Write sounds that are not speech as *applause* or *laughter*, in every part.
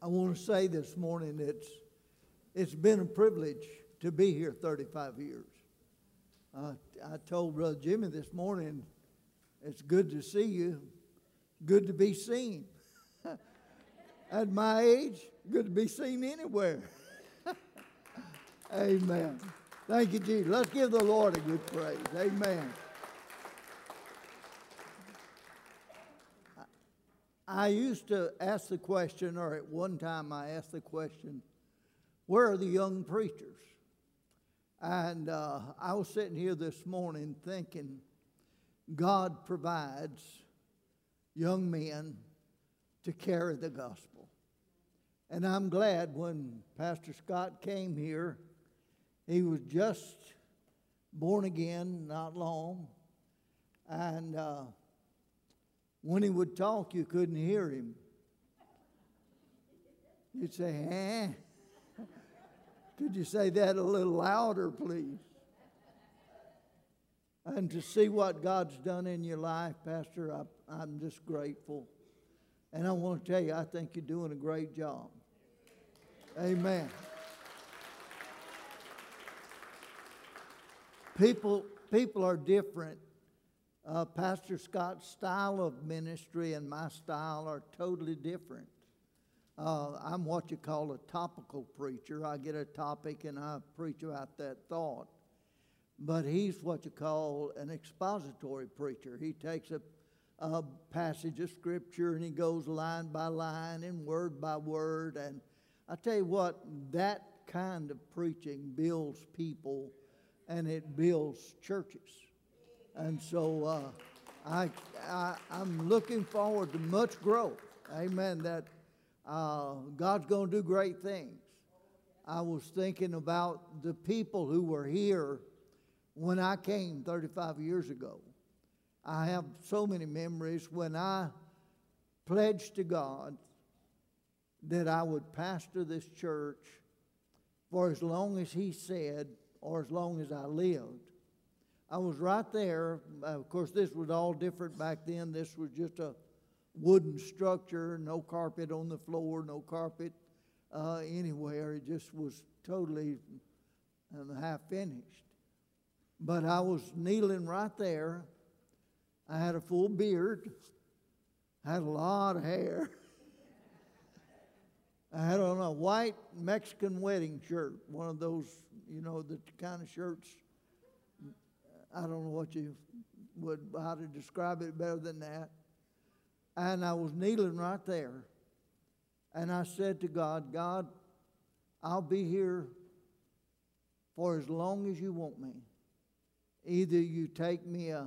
I want to say this morning it's, it's been a privilege to be here 35 years. Uh, I told Brother Jimmy this morning, it's good to see you, good to be seen. *laughs* At my age, good to be seen anywhere. *laughs* Amen. Thank you, Jesus. Let's give the Lord a good praise. Amen. I used to ask the question, or at one time I asked the question, where are the young preachers? And uh, I was sitting here this morning thinking, God provides young men to carry the gospel. And I'm glad when Pastor Scott came here, he was just born again, not long. And uh, when he would talk, you couldn't hear him. You'd say, eh? Could you say that a little louder, please? And to see what God's done in your life, Pastor, I, I'm just grateful. And I want to tell you, I think you're doing a great job. Amen. People, people are different uh, Pastor Scott's style of ministry and my style are totally different. Uh, I'm what you call a topical preacher. I get a topic and I preach about that thought. But he's what you call an expository preacher. He takes a, a passage of scripture and he goes line by line and word by word. And I tell you what, that kind of preaching builds people and it builds churches. And so uh, I, I, am looking forward to much growth. Amen. That uh, God's going to do great things. I was thinking about the people who were here when I came 35 years ago. I have so many memories when I pledged to God that I would pastor this church for as long as He said or as long as I lived. I was right there. Of course, this was all different back then. This was just a wooden structure, no carpet on the floor, no carpet uh, anywhere. It just was totally um, half finished. But I was kneeling right there. I had a full beard, I had a lot of hair. *laughs* I had on a white Mexican wedding shirt, one of those, you know, the kind of shirts I don't know what you would, how to describe it better than that. And I was kneeling right there. And I said to God, God, I'll be here for as long as you want me. Either you take me uh,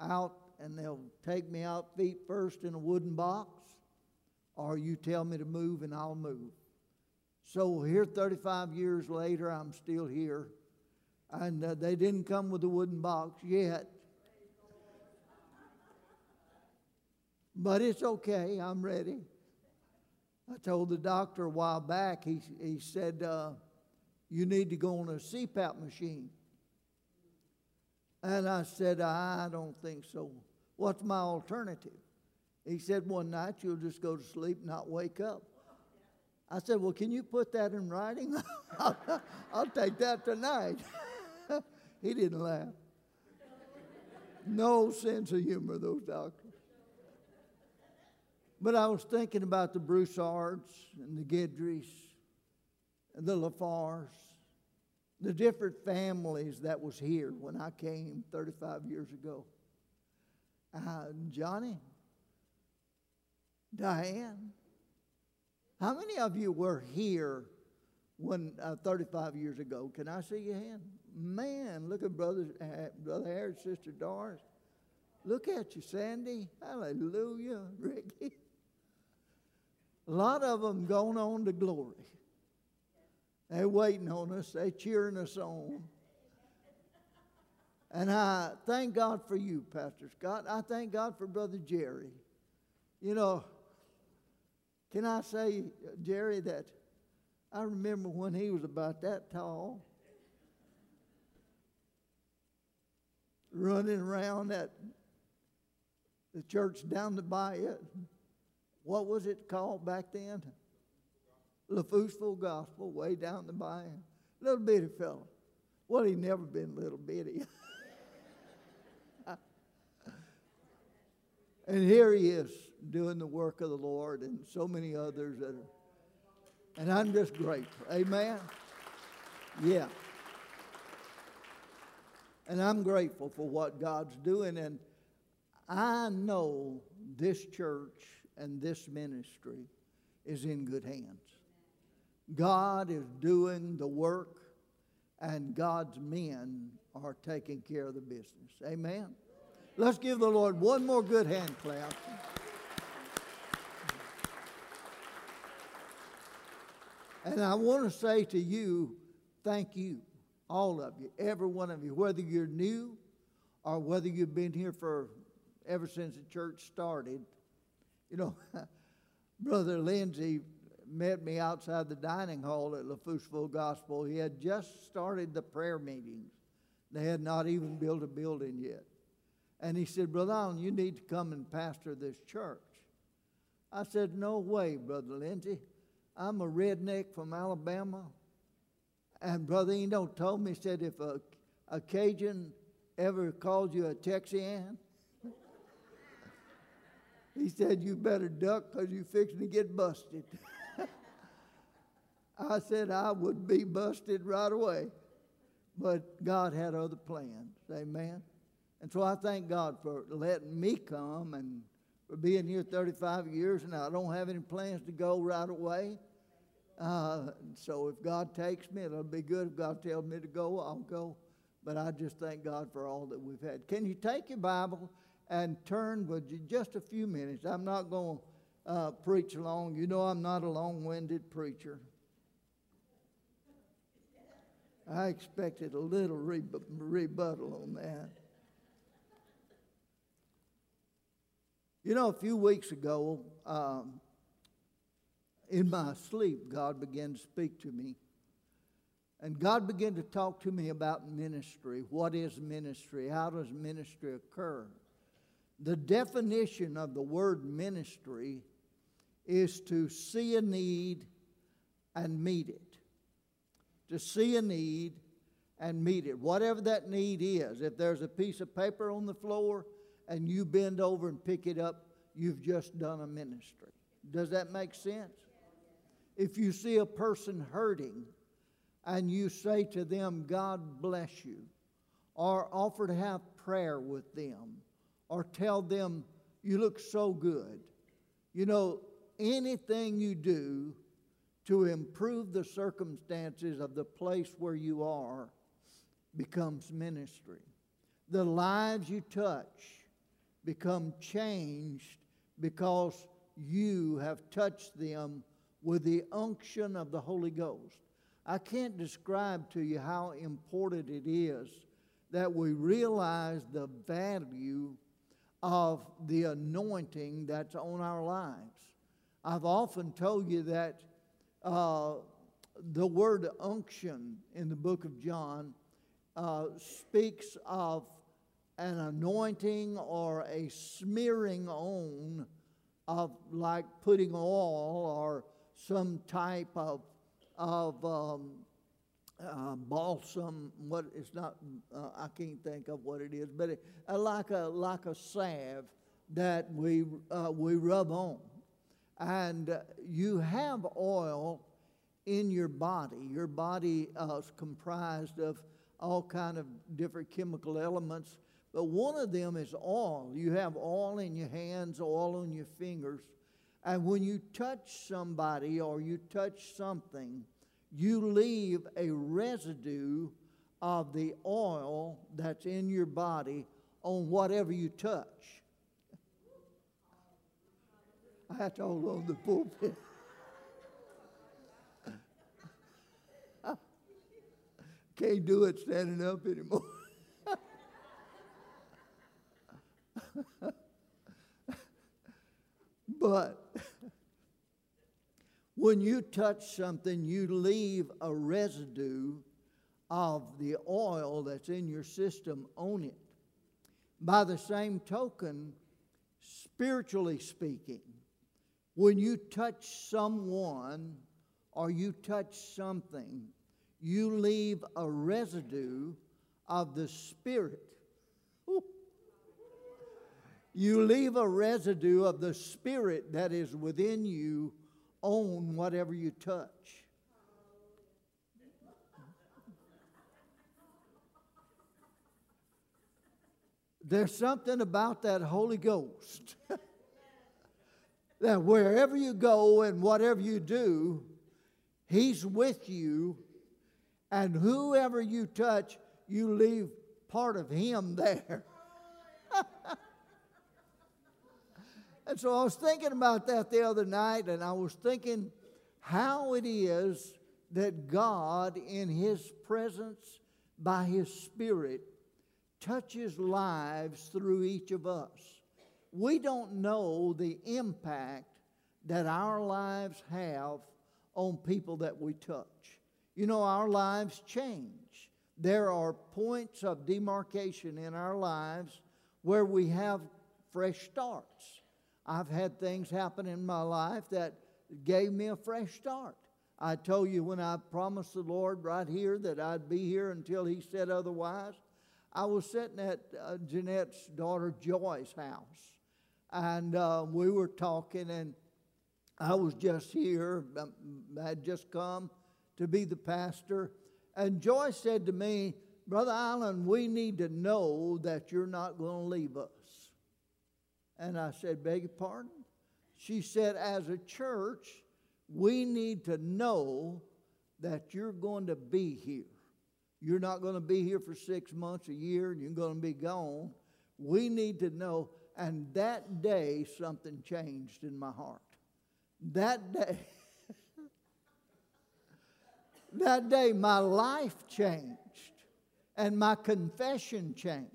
out and they'll take me out feet first in a wooden box, or you tell me to move and I'll move. So here, 35 years later, I'm still here and uh, they didn't come with a wooden box yet. But it's okay, I'm ready. I told the doctor a while back, he, he said, uh, You need to go on a CPAP machine. And I said, I don't think so. What's my alternative? He said, One night you'll just go to sleep, not wake up. I said, Well, can you put that in writing? *laughs* I'll, I'll take that tonight. *laughs* he didn't laugh. No sense of humor, those doctors. But I was thinking about the Broussards and the Guidrys and the LaFars, the different families that was here when I came 35 years ago. Uh, Johnny, Diane, how many of you were here when uh, 35 years ago? Can I see your hand? Man, look at brother, uh, brother Harris, sister Doris. Look at you, Sandy. Hallelujah, *laughs* Ricky. A lot of them going on to glory. They're waiting on us. They're cheering us on. And I thank God for you, Pastor Scott. I thank God for Brother Jerry. You know, can I say, Jerry, that I remember when he was about that tall. Running around at the church down the bayou. What was it called back then? LaFouseville Gospel, way down the bayou. Little bitty fellow. Well, he never been little bitty. *laughs* and here he is doing the work of the Lord and so many others that are. And I'm just grateful. Amen. Yeah. And I'm grateful for what God's doing. And I know this church and this ministry is in good hands. God is doing the work, and God's men are taking care of the business. Amen. Let's give the Lord one more good hand clap. And I want to say to you, thank you, all of you, every one of you, whether you're new or whether you've been here for ever since the church started. You know, *laughs* Brother Lindsay met me outside the dining hall at LaFouseville Gospel. He had just started the prayer meetings. They had not even built a building yet. And he said, Brother Allen, you need to come and pastor this church. I said, No way, Brother Lindsay. I'm a redneck from Alabama. And Brother Eno told me, said, if a, a Cajun ever called you a Texian, he said, you better duck because you're fixing to get busted. *laughs* I said I would be busted right away. But God had other plans. Amen. And so I thank God for letting me come and for being here 35 years, and I don't have any plans to go right away. Uh, so if God takes me, it'll be good. If God tells me to go, I'll go. But I just thank God for all that we've had. Can you take your Bible and turn with you just a few minutes? I'm not going to uh, preach long. You know, I'm not a long winded preacher. I expected a little rebuttal on that. You know, a few weeks ago, um, in my sleep, God began to speak to me. And God began to talk to me about ministry. What is ministry? How does ministry occur? The definition of the word ministry is to see a need and meet it. To see a need and meet it. Whatever that need is. If there's a piece of paper on the floor and you bend over and pick it up, you've just done a ministry. Does that make sense? If you see a person hurting and you say to them, God bless you, or offer to have prayer with them, or tell them, you look so good. You know, anything you do to improve the circumstances of the place where you are becomes ministry. The lives you touch become changed because you have touched them with the unction of the Holy Ghost. I can't describe to you how important it is that we realize the value of the anointing that's on our lives. I've often told you that uh, the word unction in the book of John uh, speaks of an anointing or a smearing on of like putting oil or some type of, of um, uh, balsam. What it's not, uh, I can't think of what it is, but it, uh, like a like a salve that we uh, we rub on, and uh, you have oil in your body. Your body uh, is comprised of all kind of different chemical elements, but one of them is oil. You have oil in your hands, oil on your fingers and when you touch somebody or you touch something, you leave a residue of the oil that's in your body on whatever you touch. I told on the pulpit. *laughs* Can't do it standing up anymore. *laughs* but *laughs* when you touch something, you leave a residue of the oil that's in your system on it. By the same token, spiritually speaking, when you touch someone or you touch something, you leave a residue of the Spirit. You leave a residue of the Spirit that is within you on whatever you touch. There's something about that Holy Ghost *laughs* that wherever you go and whatever you do, He's with you, and whoever you touch, you leave part of Him there. *laughs* and so I was thinking about that the other night, and I was thinking how it is that God, in His presence, by His Spirit, touches lives through each of us. We don't know the impact that our lives have on people that we touch. You know, our lives change. There are points of demarcation in our lives where we have fresh starts. I've had things happen in my life that gave me a fresh start. I told you when I promised the Lord right here that I'd be here until He said otherwise. I was sitting at uh, Jeanette's daughter Joy's house, and uh, we were talking, and I was just here, um, I had just come to be the pastor, and Joy said to me, Brother Allen, we need to know that you're not going to leave us. And I said, Beg your pardon? She said, As a church, we need to know that you're going to be here. You're not going to be here for six months, a year, and you're going to be gone. We need to know. And that day, something changed in my heart. That day, *laughs* that day, my life changed and my confession changed.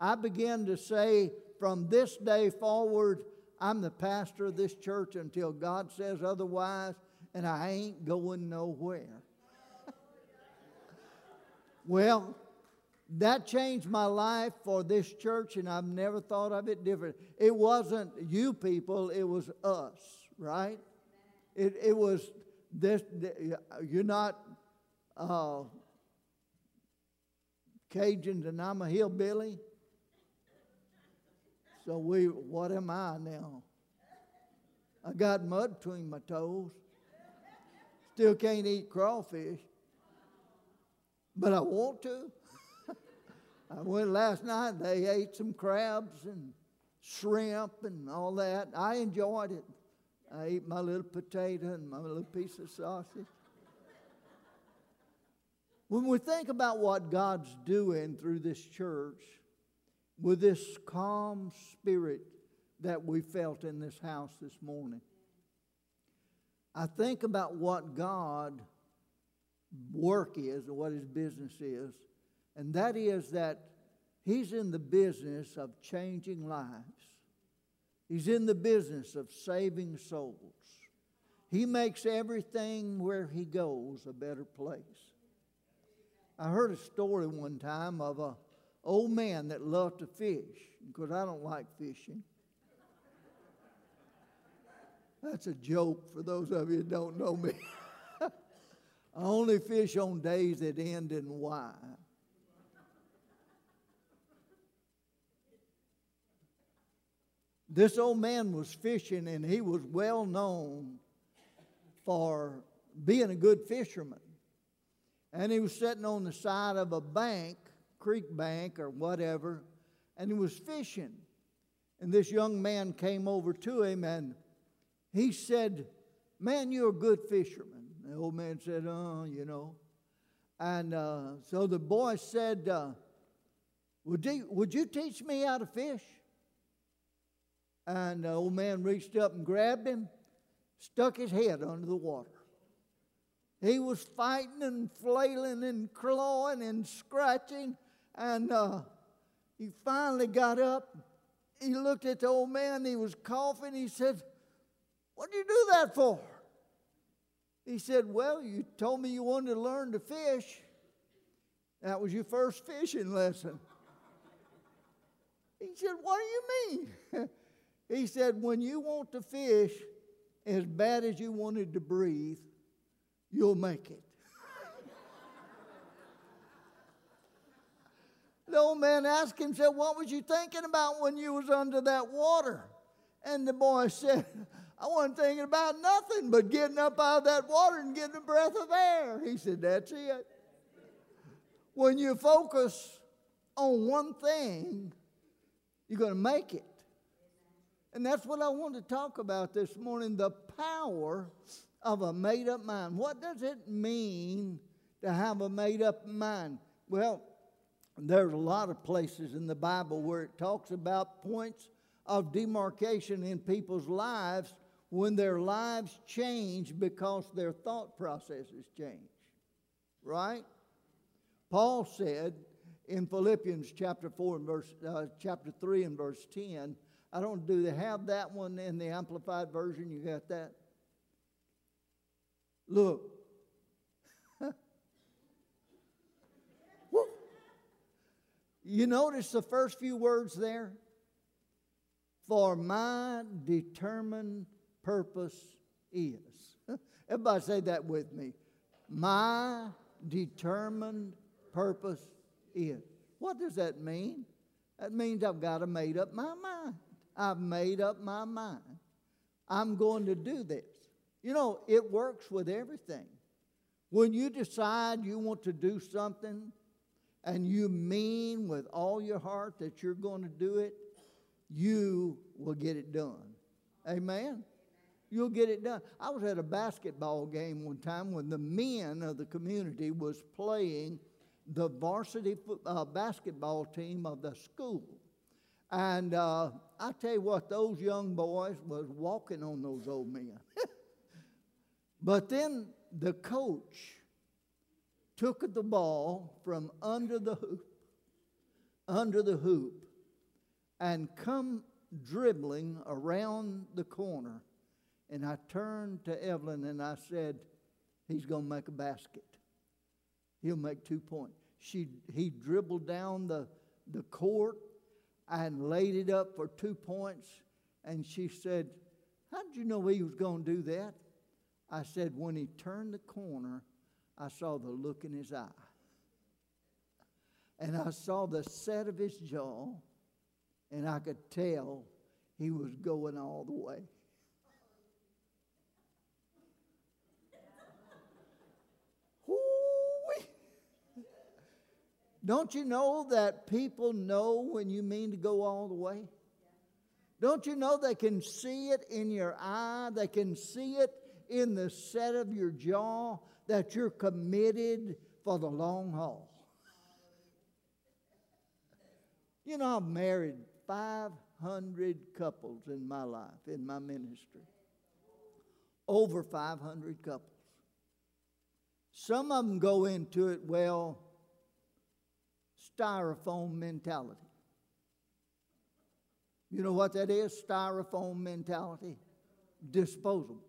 I began to say, from this day forward, I'm the pastor of this church until God says otherwise, and I ain't going nowhere. *laughs* Well, that changed my life for this church, and I've never thought of it different. It wasn't you people, it was us, right? It, it was this, you're not uh, Cajuns and I'm a hillbilly. So we, what am I now? I got mud between my toes. Still can't eat crawfish but I want to. *laughs* I went last night, they ate some crabs and shrimp and all that. I enjoyed it. I ate my little potato and my little piece of sausage. When we think about what God's doing through this church, with this calm spirit that we felt in this house this morning, I think about what God work is and what his business is, and that is that he's in the business of changing lives. He's in the business of saving souls. He makes everything where he goes a better place. I heard a story one time of a old man that loved to fish because I don't like fishing. That's a joke for those of you that don't know me. *laughs* I only fish on days that end in Y. This old man was fishing and he was well known for being a good fisherman. And he was sitting on the side of a bank, creek bank or whatever, and he was fishing. And this young man came over to him and he said, Man, you're a good fisherman. The old man said, Oh, you know. And uh, so the boy said, uh, would, you, would you teach me how to fish? And the old man reached up and grabbed him, stuck his head under the water. He was fighting and flailing and clawing and scratching, and uh, he finally got up. He looked at the old man, he was coughing. He said, What did you do that for? He said, Well, you told me you wanted to learn to fish. That was your first fishing lesson. He said, What do you mean? *laughs* he said, When you want to fish as bad as you wanted to breathe, you'll make it. The old man asked him, said, What was you thinking about when you was under that water? And the boy *laughs* said, I wasn't thinking about nothing but getting up out of that water and getting a breath of air. He said, That's it. When you focus on one thing, you're going to make it. And that's what I want to talk about this morning the power of a made up mind. What does it mean to have a made up mind? Well, there's a lot of places in the Bible where it talks about points of demarcation in people's lives when their lives change because their thought processes change. Right? Paul said in Philippians chapter 4 and verse uh, chapter 3 and verse 10, I don't do they have that one in the amplified version? You got that? Look. You notice the first few words there? For my determined purpose is. *laughs* Everybody say that with me. My determined purpose is. What does that mean? That means I've got to made up my mind. I've made up my mind. I'm going to do this. You know, it works with everything. When you decide you want to do something and you mean with all your heart that you're going to do it, you will get it done. Amen? You'll get it done. I was at a basketball game one time when the men of the community was playing the varsity uh, basketball team of the school. And uh, I tell you what, those young boys was walking on those old men. *laughs* but then the coach took the ball from under the hoop, under the hoop, and come dribbling around the corner. And I turned to Evelyn and I said, He's going to make a basket. He'll make two points. She, he dribbled down the, the court and laid it up for two points. And she said, How did you know he was going to do that? I said, When he turned the corner, I saw the look in his eye. And I saw the set of his jaw, and I could tell he was going all the way. Don't you know that people know when you mean to go all the way? Don't you know they can see it in your eye? They can see it in the set of your jaw that you're committed for the long haul. You know, I've married 500 couples in my life, in my ministry. Over 500 couples. Some of them go into it, well, styrofoam mentality. You know what that is? Styrofoam mentality. Disposable.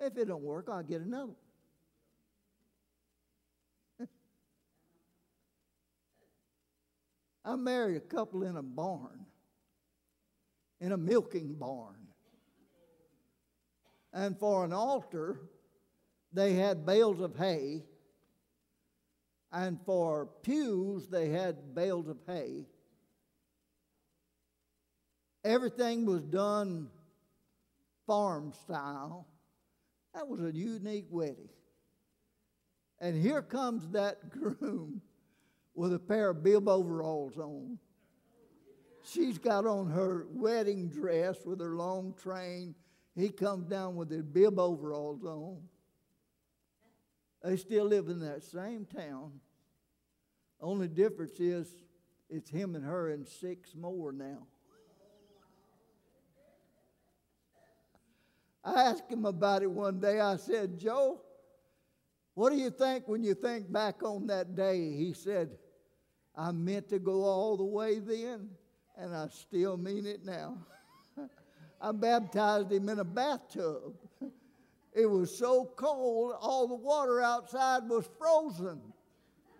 If it don't work, I'll get another I married a couple in a barn, in a milking barn. And for an altar, they had bales of hay and for pews, they had bales of hay. Everything was done farm style. That was a unique wedding. And here comes that *laughs* groom with a pair of bib overalls on. She's got on her wedding dress with her long train. He comes down with his bib overalls on. They still live in that same town. Only difference is it's him and her and six more now. I asked him about it one day. I said, Joe, what do you think when you think back on that day? He said, I meant to go all the way then, and I still mean it now. *laughs* I baptized him in a bathtub. *laughs* It was so cold, all the water outside was frozen.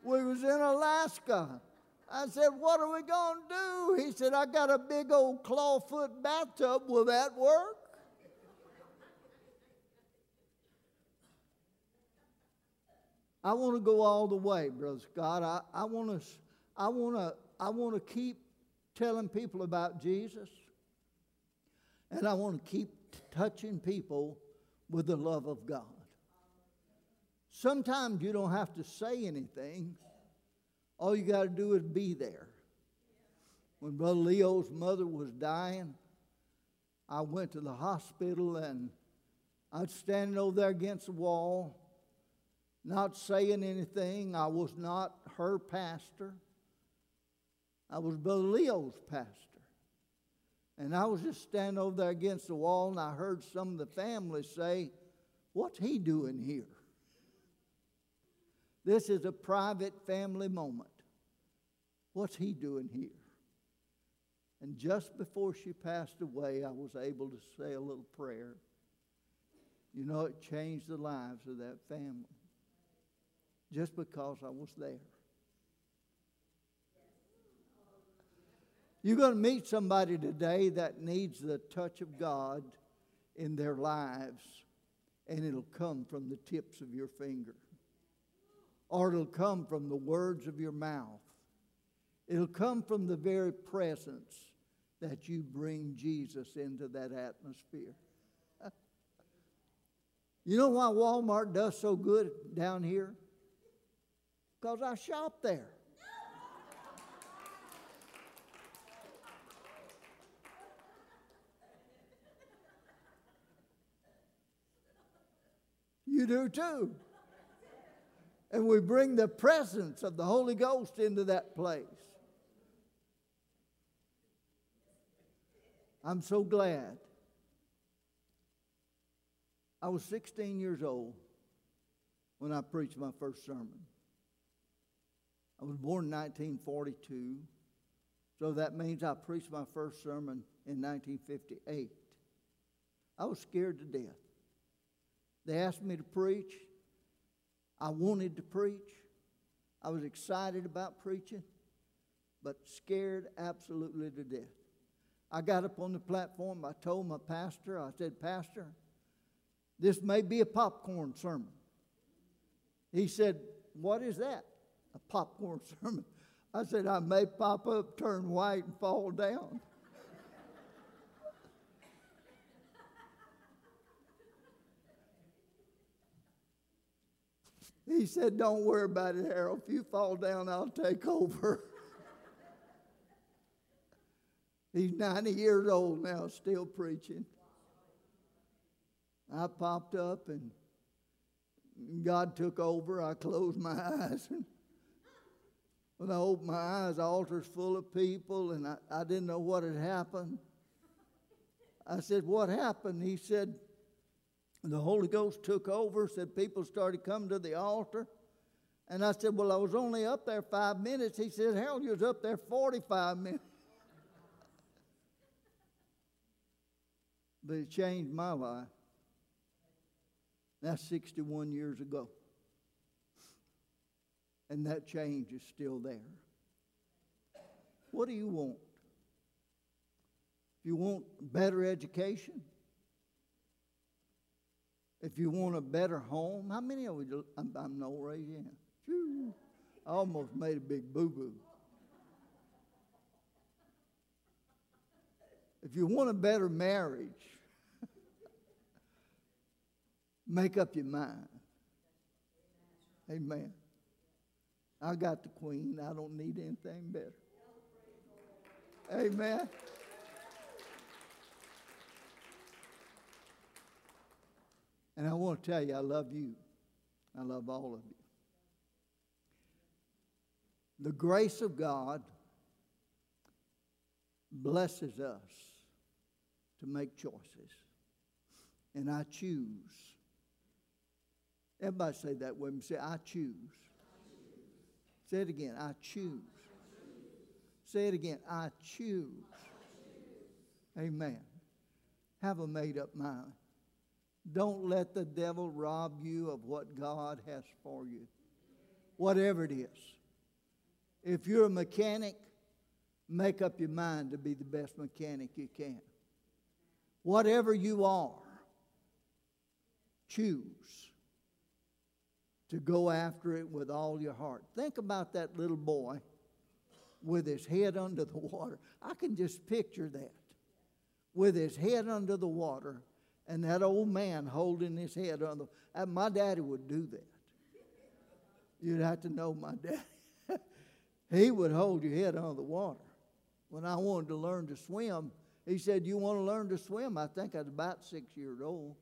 We was in Alaska. I said, What are we going to do? He said, I got a big old clawfoot bathtub. Will that work? I want to go all the way, Brother Scott. I, I want to I want to I want to keep telling people about Jesus. And I want to keep touching people with the love of God. Sometimes you don't have to say anything. All you got to do is be there. When Brother Leo's mother was dying, I went to the hospital and I was standing over there against the wall, not saying anything. I was not her pastor. I was Brother Leo's pastor. And I was just standing over there against the wall, and I heard some of the family say, What's he doing here? This is a private family moment. What's he doing here? And just before she passed away, I was able to say a little prayer. You know, it changed the lives of that family just because I was there. You're going to meet somebody today that needs the touch of God in their lives, and it'll come from the tips of your finger, or it'll come from the words of your mouth. It'll come from the very presence that you bring Jesus into that atmosphere. *laughs* you know why Walmart does so good down here? Because I shop there. You do too. And we bring the presence of the Holy Ghost into that place. I'm so glad. I was 16 years old when I preached my first sermon. I was born in 1942, so that means I preached my first sermon in 1958. I was scared to death. They asked me to preach. I wanted to preach. I was excited about preaching, but scared absolutely to death. I got up on the platform. I told my pastor, I said, Pastor, this may be a popcorn sermon. He said, What is that? A popcorn *laughs* sermon. I said, I may pop up, turn white, and fall down. He said, Don't worry about it, Harold. If you fall down, I'll take over. *laughs* He's 90 years old now, still preaching. I popped up and God took over. I closed my eyes. And *laughs* when I opened my eyes, the altar's full of people, and I, I didn't know what had happened. I said, What happened? He said, the Holy Ghost took over, said people started coming to the altar. And I said, Well, I was only up there five minutes. He said, Hell, you was up there 45 minutes. but it changed my life. That's 61 years ago. And that change is still there. What do you want? If you want better education, if you want a better home, how many of you? I'm, I'm no raise hand. I almost made a big boo boo. If you want a better marriage, *laughs* make up your mind. Amen. I got the queen. I don't need anything better. Amen. And I want to tell you, I love you. I love all of you. The grace of God blesses us to make choices. And I choose. Everybody say that with me. Say, I choose. Say it again. I choose. Say it again. I choose. Amen. Have a made up mind. Don't let the devil rob you of what God has for you, whatever it is. If you're a mechanic, make up your mind to be the best mechanic you can. Whatever you are, choose to go after it with all your heart. Think about that little boy with his head under the water. I can just picture that. With his head under the water and that old man holding his head under. Uh, my daddy would do that. You'd have to know my daddy. *laughs* he would hold your head under the water. When I wanted to learn to swim, he said, You want to learn to swim? I think I was about six years old.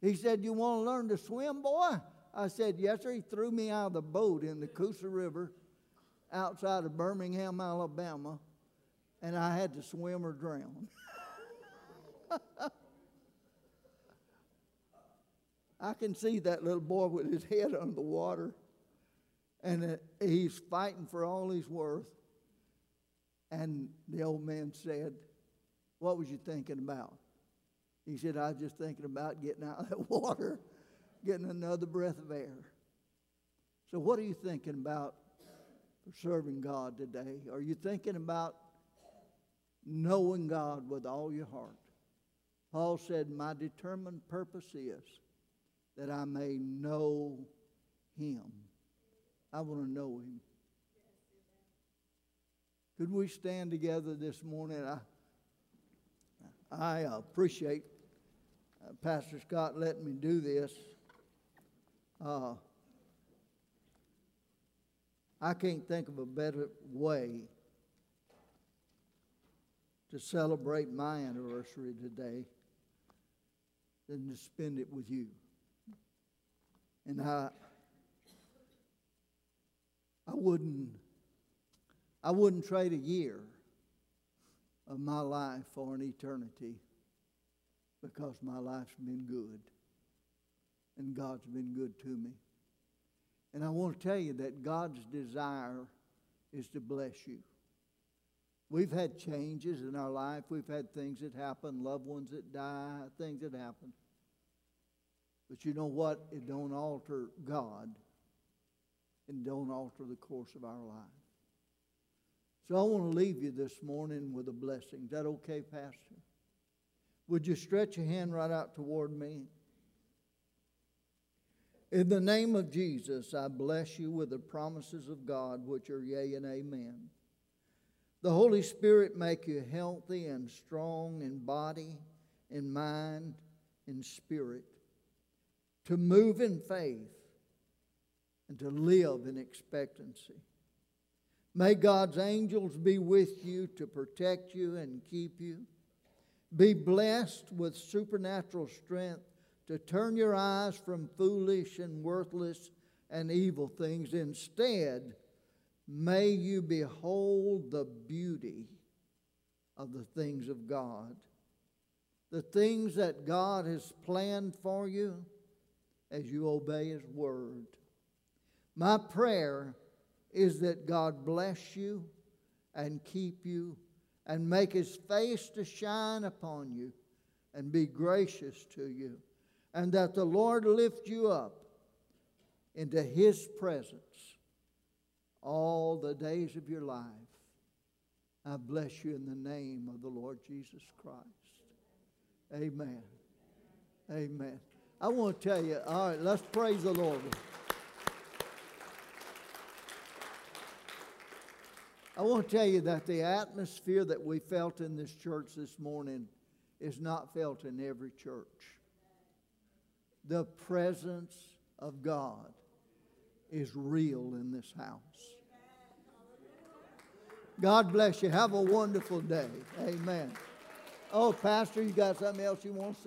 He said, You want to learn to swim, boy? I said, Yes, sir. He threw me out of the boat in the Coosa River outside of Birmingham, Alabama, and I had to swim or drown. *laughs* I can see that little boy with his head under the water, and uh, he's fighting for all he's worth. And the old man said, What was you thinking about? He said, I was just thinking about getting out of that *laughs* water, getting another breath of air. So, what are you thinking about for serving God today? Are you thinking about knowing God with all your heart? Paul said, My determined purpose is that I may know him. I want to know him. Could we stand together this morning? I, I appreciate uh, Pastor Scott letting me do this. Uh, I can't think of a better way to celebrate my anniversary today than to spend it with you. And I, I wouldn't, I wouldn't trade a year of my life for an eternity because my life's been good and God's been good to me. And I want to tell you that God's desire is to bless you. We've had changes in our life. We've had things that happen, loved ones that die, things that happen. But you know what? It don't alter God and don't alter the course of our life. So I want to leave you this morning with a blessing. Is that okay, Pastor? Would you stretch your hand right out toward me? In the name of Jesus, I bless you with the promises of God, which are yea and amen. The Holy Spirit make you healthy and strong in body, in mind, in spirit to move in faith and to live in expectancy. May God's angels be with you to protect you and keep you. Be blessed with supernatural strength to turn your eyes from foolish and worthless and evil things. Instead, may you behold the beauty of the things of God, the things that God has planned for you as you obey His word. My prayer is that God bless you and keep you and make His face to shine upon you and be gracious to you, and that the Lord lift you up into His presence all the days of your life. I bless you in the name of the Lord Jesus Christ. Amen. Amen. I want to tell you, all right, let's praise the Lord. I want to tell you that the atmosphere that we felt in this church this morning is not felt in every church. The presence of God is real in this house. God bless you. Have a wonderful day. Amen. Oh, Pastor, you got something else you want to say?